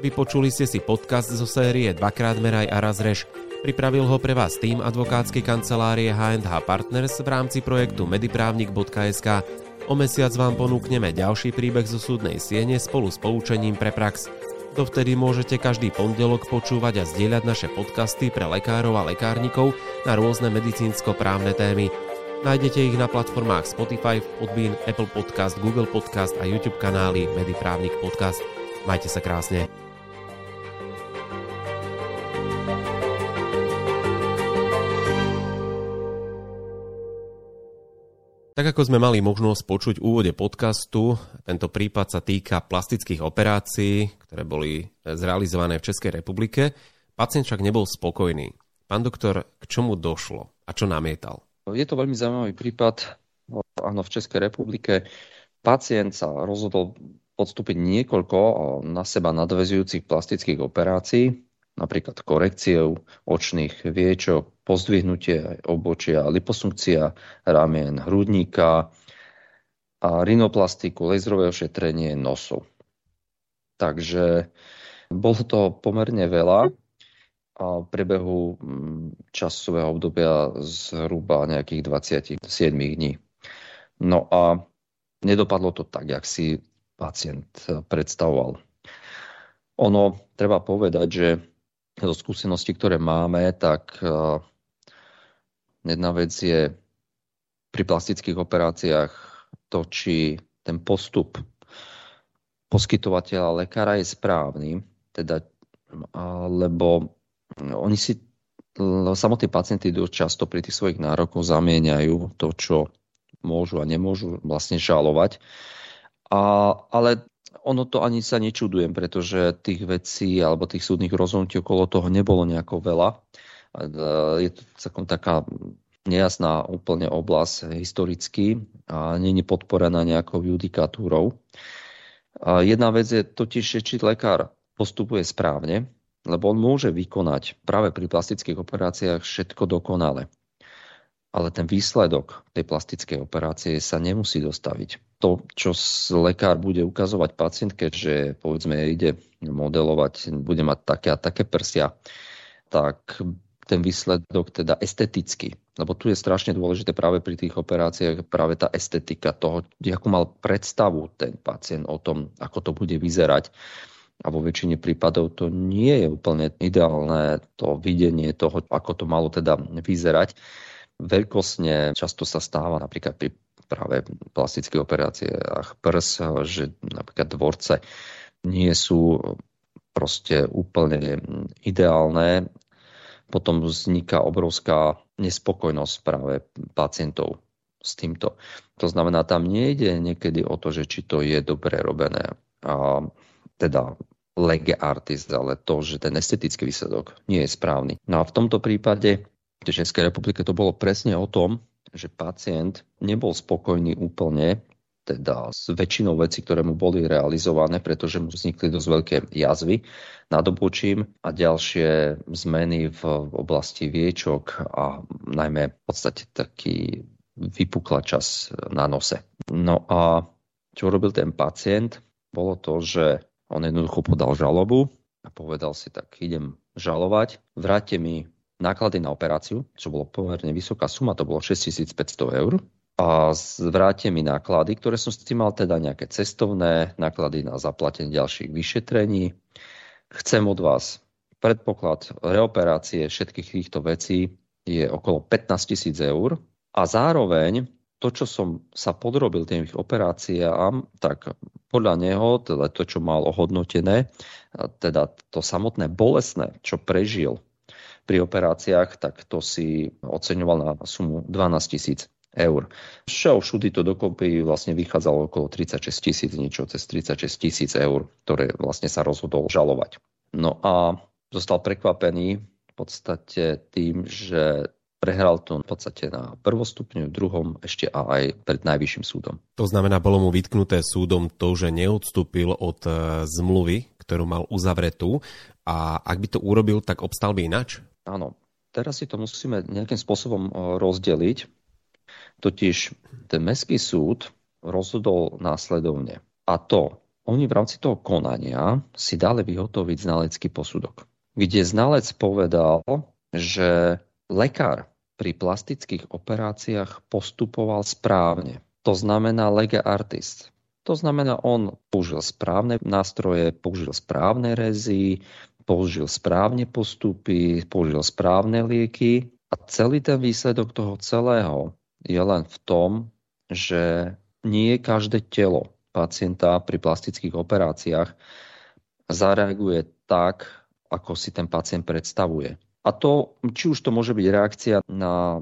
Vypočuli ste si podcast zo série Dvakrát meraj a raz rež. Pripravil ho pre vás tým advokátskej kancelárie H&H Partners v rámci projektu mediprávnik.sk. O mesiac vám ponúkneme ďalší príbeh zo súdnej siene spolu s poučením pre prax. Dovtedy môžete každý pondelok počúvať a zdieľať naše podcasty pre lekárov a lekárnikov na rôzne medicínsko-právne témy. Nájdete ich na platformách Spotify, Podbean, Apple Podcast, Google Podcast a YouTube kanály Mediprávnik Podcast. Majte sa krásne. Tak ako sme mali možnosť počuť v úvode podcastu, tento prípad sa týka plastických operácií, ktoré boli zrealizované v Českej republike. Pacient však nebol spokojný. Pán doktor, k čomu došlo a čo namietal? Je to veľmi zaujímavý prípad. Áno, v Českej republike pacient sa rozhodol podstúpiť niekoľko na seba nadvezujúcich plastických operácií, napríklad korekciou očných viečok, pozdvihnutie obočia, liposunkcia ramien, hrudníka a rinoplastiku, laserové ošetrenie nosu. Takže bolo to pomerne veľa a v priebehu mm, časového obdobia zhruba nejakých 27 dní. No a nedopadlo to tak, jak si pacient predstavoval. Ono, treba povedať, že zo skúseností, ktoré máme, tak eh, jedna vec je pri plastických operáciách to, či ten postup poskytovateľa lekára je správny, teda, lebo oni si samotní pacienti dosť často pri tých svojich nárokoch zamieňajú to, čo môžu a nemôžu vlastne žalovať. A, ale ono to ani sa nečudujem, pretože tých vecí alebo tých súdnych rozhodnutí okolo toho nebolo nejako veľa. Je to takom taká nejasná úplne oblasť historicky a není podporená nejakou judikatúrou. Jedna vec je totiž, či lekár postupuje správne, lebo on môže vykonať práve pri plastických operáciách všetko dokonale ale ten výsledok tej plastickej operácie sa nemusí dostaviť. To, čo lekár bude ukazovať pacientke, že povedzme ide modelovať, bude mať také a také prsia, tak ten výsledok teda esteticky, lebo tu je strašne dôležité práve pri tých operáciách práve tá estetika toho, ako mal predstavu ten pacient o tom, ako to bude vyzerať. A vo väčšine prípadov to nie je úplne ideálne to videnie toho, ako to malo teda vyzerať veľkosne často sa stáva napríklad pri práve plastických operáciách prs, že napríklad dvorce nie sú proste úplne ideálne. Potom vzniká obrovská nespokojnosť práve pacientov s týmto. To znamená, tam nejde niekedy o to, že či to je dobre robené. A teda lege artist, ale to, že ten estetický výsledok nie je správny. No a v tomto prípade Českej republike to bolo presne o tom, že pacient nebol spokojný úplne teda s väčšinou vecí, ktoré mu boli realizované, pretože mu vznikli dosť veľké jazvy nad obočím a ďalšie zmeny v oblasti viečok a najmä v podstate taký vypukla čas na nose. No a čo robil ten pacient? Bolo to, že on jednoducho podal žalobu a povedal si tak, idem žalovať, vráte mi náklady na operáciu, čo bolo pomerne vysoká suma, to bolo 6500 eur. A zvráte mi náklady, ktoré som s tým mal teda nejaké cestovné, náklady na zaplatenie ďalších vyšetrení. Chcem od vás predpoklad reoperácie všetkých týchto vecí je okolo 15 tisíc eur a zároveň to, čo som sa podrobil tým operáciám, tak podľa neho, teda to, čo mal ohodnotené, teda to samotné bolesné, čo prežil pri operáciách, tak to si oceňoval na sumu 12 tisíc eur. Všel všudy to dokopy vlastne vychádzalo okolo 36 tisíc, niečo cez 36 tisíc eur, ktoré vlastne sa rozhodol žalovať. No a zostal prekvapený v podstate tým, že prehral to v podstate na prvostupňu, druhom ešte a aj pred najvyšším súdom. To znamená, bolo mu vytknuté súdom to, že neodstúpil od e, zmluvy, ktorú mal uzavretú a ak by to urobil, tak obstal by inač? Áno, teraz si to musíme nejakým spôsobom rozdeliť. Totiž ten mestský súd rozhodol následovne. A to, oni v rámci toho konania si dali vyhotoviť znalecký posudok, kde znalec povedal, že lekár pri plastických operáciách postupoval správne. To znamená lega artist. To znamená, on použil správne nástroje, použil správne rezy, použil správne postupy, použil správne lieky a celý ten výsledok toho celého je len v tom, že nie každé telo pacienta pri plastických operáciách zareaguje tak, ako si ten pacient predstavuje. A to, či už to môže byť reakcia na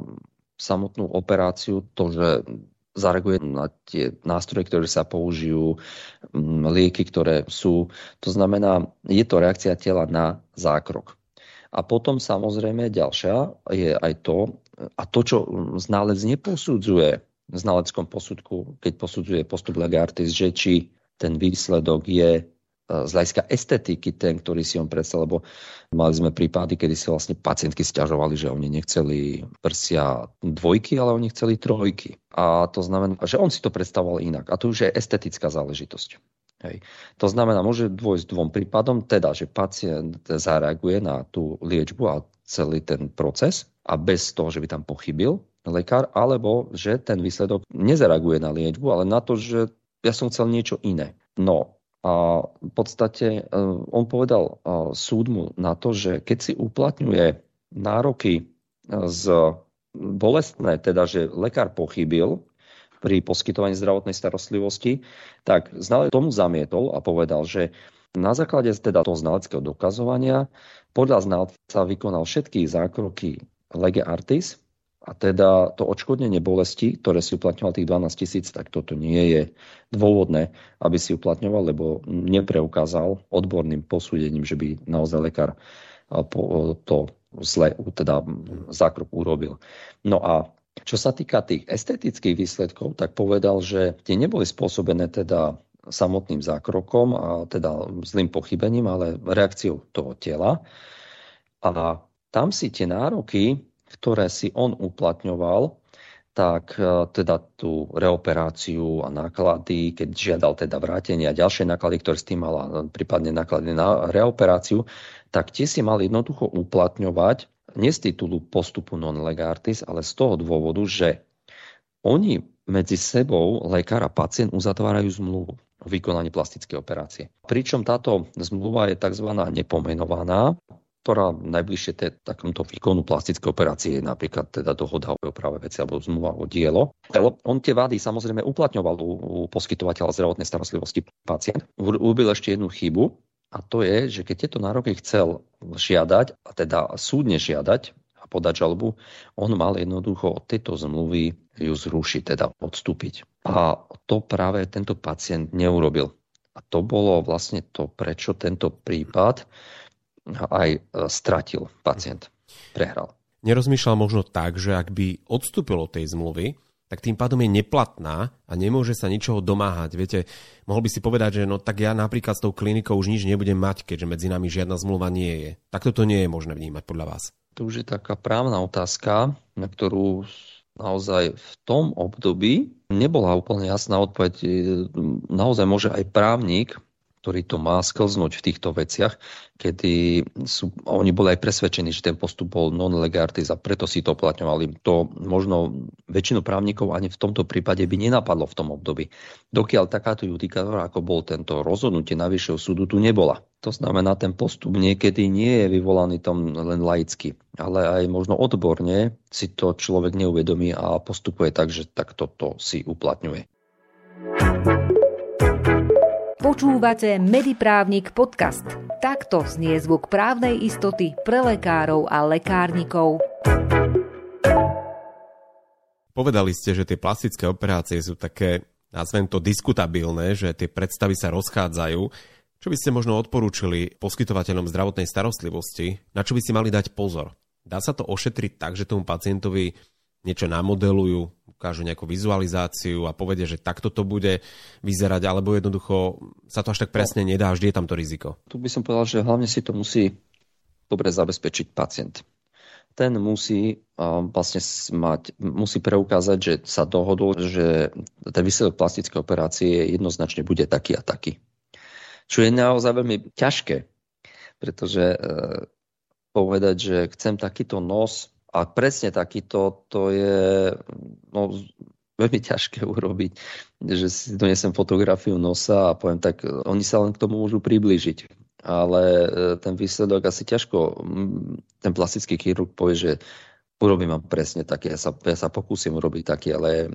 samotnú operáciu, to, že zareaguje na tie nástroje, ktoré sa použijú, lieky, ktoré sú. To znamená, je to reakcia tela na zákrok. A potom samozrejme ďalšia je aj to, a to, čo znalec neposudzuje v znaleckom posudku, keď posudzuje postup legartis, že či ten výsledok je z hľadiska estetiky ten, ktorý si on predstavil, lebo mali sme prípady, kedy si vlastne pacientky stiažovali, že oni nechceli prsia dvojky, ale oni chceli trojky. A to znamená, že on si to predstavoval inak. A to už je estetická záležitosť. Hej. To znamená, môže dôjsť dvom prípadom, teda, že pacient zareaguje na tú liečbu a celý ten proces a bez toho, že by tam pochybil lekár, alebo že ten výsledok nezareaguje na liečbu, ale na to, že ja som chcel niečo iné. No, a v podstate e, on povedal e, súdmu na to, že keď si uplatňuje nároky e, z bolestné, teda že lekár pochybil pri poskytovaní zdravotnej starostlivosti, tak znalec tomu zamietol a povedal, že na základe teda toho znaleckého dokazovania podľa znalca vykonal všetky zákroky lege artis, a teda to odškodnenie bolesti, ktoré si uplatňoval tých 12 tisíc, tak toto nie je dôvodné, aby si uplatňoval, lebo nepreukázal odborným posúdením, že by naozaj lekár to zle, teda zákrok urobil. No a čo sa týka tých estetických výsledkov, tak povedal, že tie neboli spôsobené teda samotným zákrokom a teda zlým pochybením, ale reakciou toho tela. A tam si tie nároky ktoré si on uplatňoval, tak e, teda tú reoperáciu a náklady, keď žiadal teda vrátenie a ďalšie náklady, ktoré s tým mala, prípadne náklady na reoperáciu, tak tie si mali jednoducho uplatňovať nie z titulu postupu non legartis, ale z toho dôvodu, že oni medzi sebou, lekár a pacient, uzatvárajú zmluvu o vykonaní plastickej operácie. Pričom táto zmluva je tzv. nepomenovaná, ktorá najbližšie te, takomto výkonu plastické operácie je napríklad teda dohoda o oprave veci alebo zmluva o dielo. On tie vády samozrejme uplatňoval u, u poskytovateľa zdravotnej starostlivosti pacient. Urobil ešte jednu chybu a to je, že keď tieto nároky chcel žiadať, a teda súdne žiadať a podať žalbu, on mal jednoducho od tejto zmluvy ju zrušiť, teda odstúpiť. A to práve tento pacient neurobil. A to bolo vlastne to, prečo tento prípad aj e, stratil pacient, prehral. Nerozmýšľal možno tak, že ak by odstúpilo tej zmluvy, tak tým pádom je neplatná a nemôže sa ničoho domáhať. Viete, mohol by si povedať, že no tak ja napríklad s tou klinikou už nič nebudem mať, keďže medzi nami žiadna zmluva nie je. Tak toto nie je možné vnímať podľa vás. To už je taká právna otázka, na ktorú naozaj v tom období nebola úplne jasná odpoveď. Naozaj môže aj právnik ktorý to má sklznúť v týchto veciach, kedy sú, oni boli aj presvedčení, že ten postup bol non legartis a preto si to uplatňovali. To možno väčšinu právnikov ani v tomto prípade by nenapadlo v tom období. Dokiaľ takáto judikatúra, ako bol tento rozhodnutie najvyššieho súdu, tu nebola. To znamená, ten postup niekedy nie je vyvolaný tom len laicky, ale aj možno odborne si to človek neuvedomí a postupuje tak, že takto to si uplatňuje. Počúvate Mediprávnik podcast. Takto znie zvuk právnej istoty pre lekárov a lekárnikov. Povedali ste, že tie plastické operácie sú také, nazvem to, diskutabilné, že tie predstavy sa rozchádzajú. Čo by ste možno odporúčili poskytovateľom zdravotnej starostlivosti? Na čo by si mali dať pozor? Dá sa to ošetriť tak, že tomu pacientovi niečo namodelujú, ukážu nejakú vizualizáciu a povedia, že takto to bude vyzerať, alebo jednoducho sa to až tak presne nedá, vždy je tam to riziko. Tu by som povedal, že hlavne si to musí dobre zabezpečiť pacient. Ten musí vlastne mať, musí preukázať, že sa dohodol, že ten výsledok plastickej operácie jednoznačne bude taký a taký. Čo je naozaj veľmi ťažké, pretože e, povedať, že chcem takýto nos a presne takýto, to je no, veľmi ťažké urobiť, že si donesem fotografiu nosa a poviem, tak oni sa len k tomu môžu priblížiť. Ale e, ten výsledok asi ťažko, ten plastický chirurg povie, že urobím vám presne také, ja sa, ja sa pokúsim urobiť taký, ale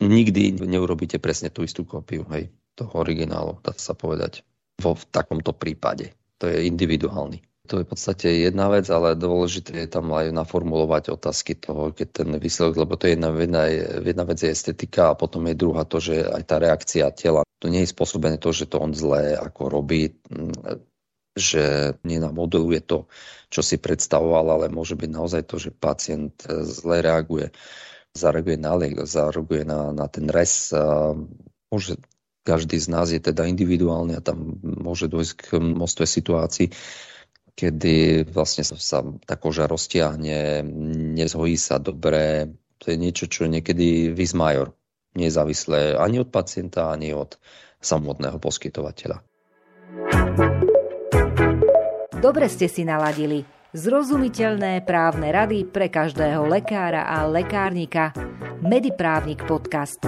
nikdy neurobíte presne tú istú kópiu hej, toho originálu, dá sa povedať, vo v takomto prípade. To je individuálny. To je v podstate jedna vec, ale dôležité je tam aj naformulovať otázky toho, keď ten výsledok, lebo to je jedna, jedna, jedna vec je estetika a potom je druhá to, že aj tá reakcia tela. To nie je spôsobené to, že to on zlé ako robí, že nenamodeluje to, čo si predstavoval, ale môže byť naozaj to, že pacient zle reaguje. Zareaguje na liek, zareaguje na, na ten res. Môže každý z nás je teda individuálny a tam môže dojsť k množstve situácií, kedy vlastne sa tá koža roztiahne, nezhojí sa dobre. To je niečo, čo niekedy vysmajor. Nezávislé ani od pacienta, ani od samotného poskytovateľa. Dobre ste si naladili. Zrozumiteľné právne rady pre každého lekára a lekárnika. Mediprávnik podcast.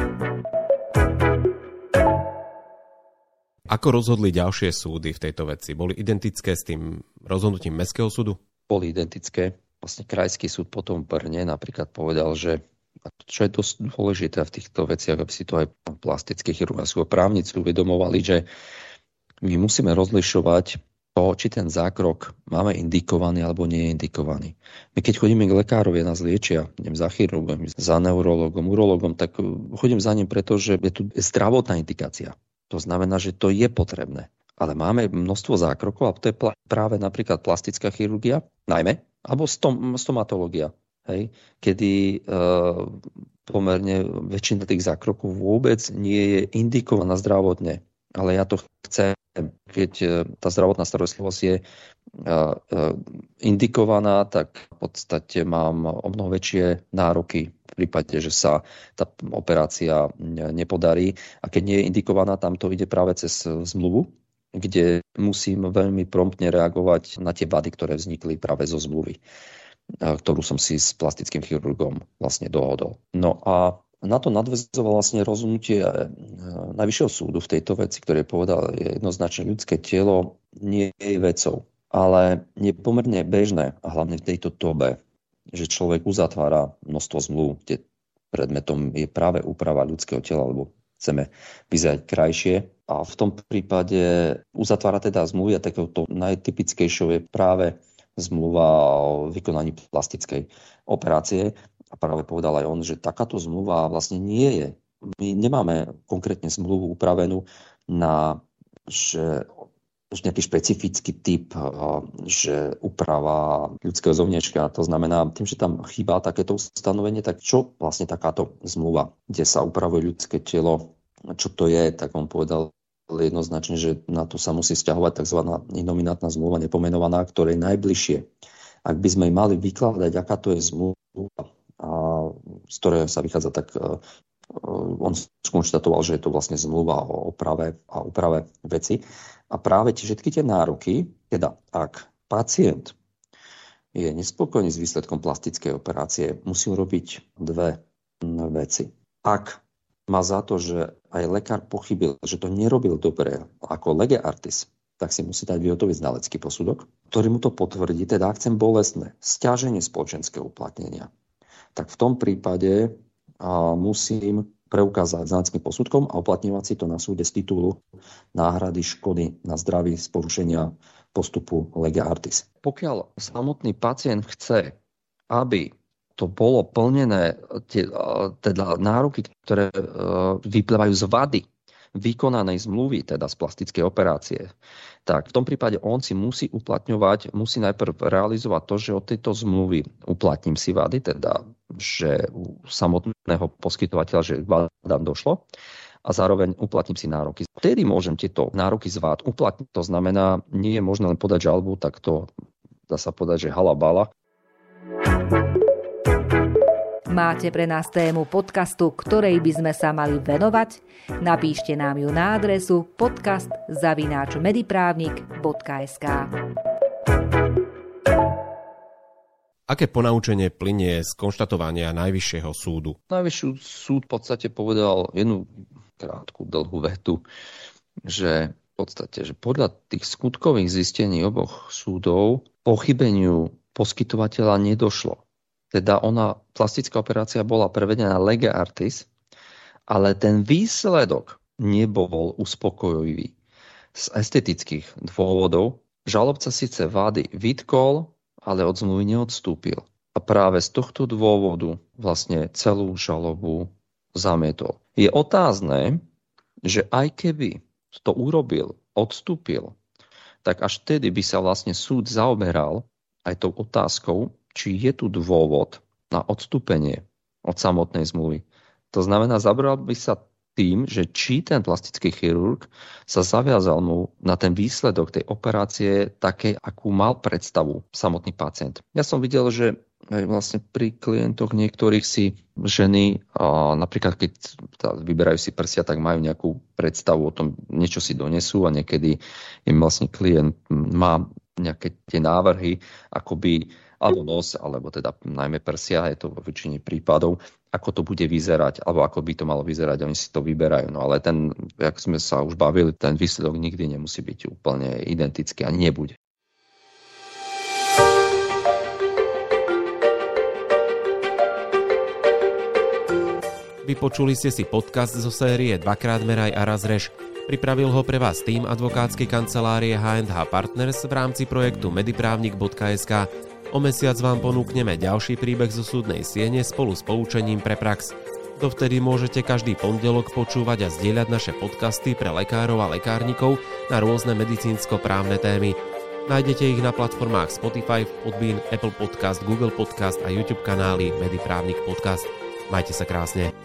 Ako rozhodli ďalšie súdy v tejto veci? Boli identické s tým rozhodnutím Mestského súdu? Boli identické. Vlastne Krajský súd potom v Brne napríklad povedal, že čo je dosť dôležité v týchto veciach, aby si to aj plastické chirurgovia právnici uvedomovali, že my musíme rozlišovať to, či ten zákrok máme indikovaný alebo nie je indikovaný. My keď chodíme k lekárovi a nás liečia, idem za chirurgom, za neurologom, urologom, tak chodím za ním, pretože je tu zdravotná indikácia. To znamená, že to je potrebné. Ale máme množstvo zákrokov a to je práve napríklad plastická chirurgia, najmä, alebo stom, stomatológia, hej, kedy e, pomerne väčšina tých zákrokov vôbec nie je indikovaná zdravotne. Ale ja to chcem, keď e, tá zdravotná starostlivosť je e, e, indikovaná, tak v podstate mám o mnoho väčšie nároky v prípade, že sa tá operácia nepodarí. A keď nie je indikovaná, tam to ide práve cez zmluvu, kde musím veľmi promptne reagovať na tie vady, ktoré vznikli práve zo zmluvy, ktorú som si s plastickým chirurgom vlastne dohodol. No a na to nadvezoval vlastne rozhodnutie Najvyššieho súdu v tejto veci, ktoré povedal jednoznačne ľudské telo nie je vecou, ale je pomerne bežné, a hlavne v tejto dobe, že človek uzatvára množstvo zmluv, kde predmetom je práve úprava ľudského tela, lebo chceme vyzerať krajšie. A v tom prípade uzatvára teda zmluvy a takéto najtypickejšou je práve zmluva o vykonaní plastickej operácie. A práve povedal aj on, že takáto zmluva vlastne nie je. My nemáme konkrétne zmluvu upravenú na že nejaký špecifický typ, eh, že úprava ľudského zovniečka. To znamená, tým, že tam chýba takéto ustanovenie, tak čo vlastne takáto zmluva, kde sa upravuje ľudské telo, čo to je, tak on povedal jednoznačne, že na to sa musí stiahovať tzv. nominátna zmluva nepomenovaná, ktoré je najbližšie. Ak by sme mali vykladať, aká to je zmluva, z ktorého sa vychádza, tak eh, on skonštatoval, že je to vlastne zmluva o oprave a úprave veci. A práve tie, všetky tie nároky, teda ak pacient je nespokojný s výsledkom plastickej operácie, musí urobiť dve veci. Ak má za to, že aj lekár pochybil, že to nerobil dobre ako lege artis, tak si musí dať vyhotoviť znalecký posudok, ktorý mu to potvrdí, teda ak chcem bolestné, stiaženie spoločenského uplatnenia. Tak v tom prípade musím preukázať znaleckým posudkom a uplatňovať si to na súde z titulu náhrady škody na zdraví z porušenia postupu lega artis. Pokiaľ samotný pacient chce, aby to bolo plnené, teda nároky, ktoré vyplývajú z vady vykonanej zmluvy, teda z plastickej operácie, tak v tom prípade on si musí uplatňovať, musí najprv realizovať to, že od tejto zmluvy uplatním si vady, teda že u samotného poskytovateľa, že vám došlo a zároveň uplatním si nároky. Vtedy môžem tieto nároky z uplatniť. To znamená, nie je možné len podať žalbu, tak to dá sa povedať, že halabala. Máte pre nás tému podcastu, ktorej by sme sa mali venovať? Napíšte nám ju na adresu podcast.mediprávnik.sk Aké ponaučenie plinie z konštatovania Najvyššieho súdu? Najvyšší súd v podstate povedal jednu krátku, dlhú vetu, že v podstate, že podľa tých skutkových zistení oboch súdov pochybeniu poskytovateľa nedošlo. Teda ona, plastická operácia bola prevedená lege artis, ale ten výsledok nebol uspokojivý. Z estetických dôvodov žalobca síce vády vytkol, ale od zmluvy neodstúpil. A práve z tohto dôvodu vlastne celú žalobu zamietol. Je otázne, že aj keby to urobil, odstúpil, tak až vtedy by sa vlastne súd zaoberal aj tou otázkou, či je tu dôvod na odstúpenie od samotnej zmluvy. To znamená, zabral by sa tým, že či ten plastický chirurg sa zaviazal mu na ten výsledok tej operácie takej, akú mal predstavu samotný pacient. Ja som videl, že vlastne pri klientoch niektorých si ženy, napríklad keď vyberajú si prsia, tak majú nejakú predstavu o tom, niečo si donesú a niekedy im vlastne klient má nejaké tie návrhy, akoby alebo nos, alebo teda najmä prsia, je to vo väčšine prípadov, ako to bude vyzerať, alebo ako by to malo vyzerať, oni si to vyberajú. No ale ten, jak sme sa už bavili, ten výsledok nikdy nemusí byť úplne identický a nebude. Vypočuli ste si podcast zo série Dvakrát meraj a raz rež. Pripravil ho pre vás tým advokátskej kancelárie H&H Partners v rámci projektu mediprávnik.sk O mesiac vám ponúkneme ďalší príbeh zo súdnej siene spolu s poučením pre prax. Dovtedy môžete každý pondelok počúvať a zdieľať naše podcasty pre lekárov a lekárnikov na rôzne medicínsko-právne témy. Nájdete ich na platformách Spotify, Podbean, Apple Podcast, Google Podcast a YouTube kanály Mediprávnik Podcast. Majte sa krásne.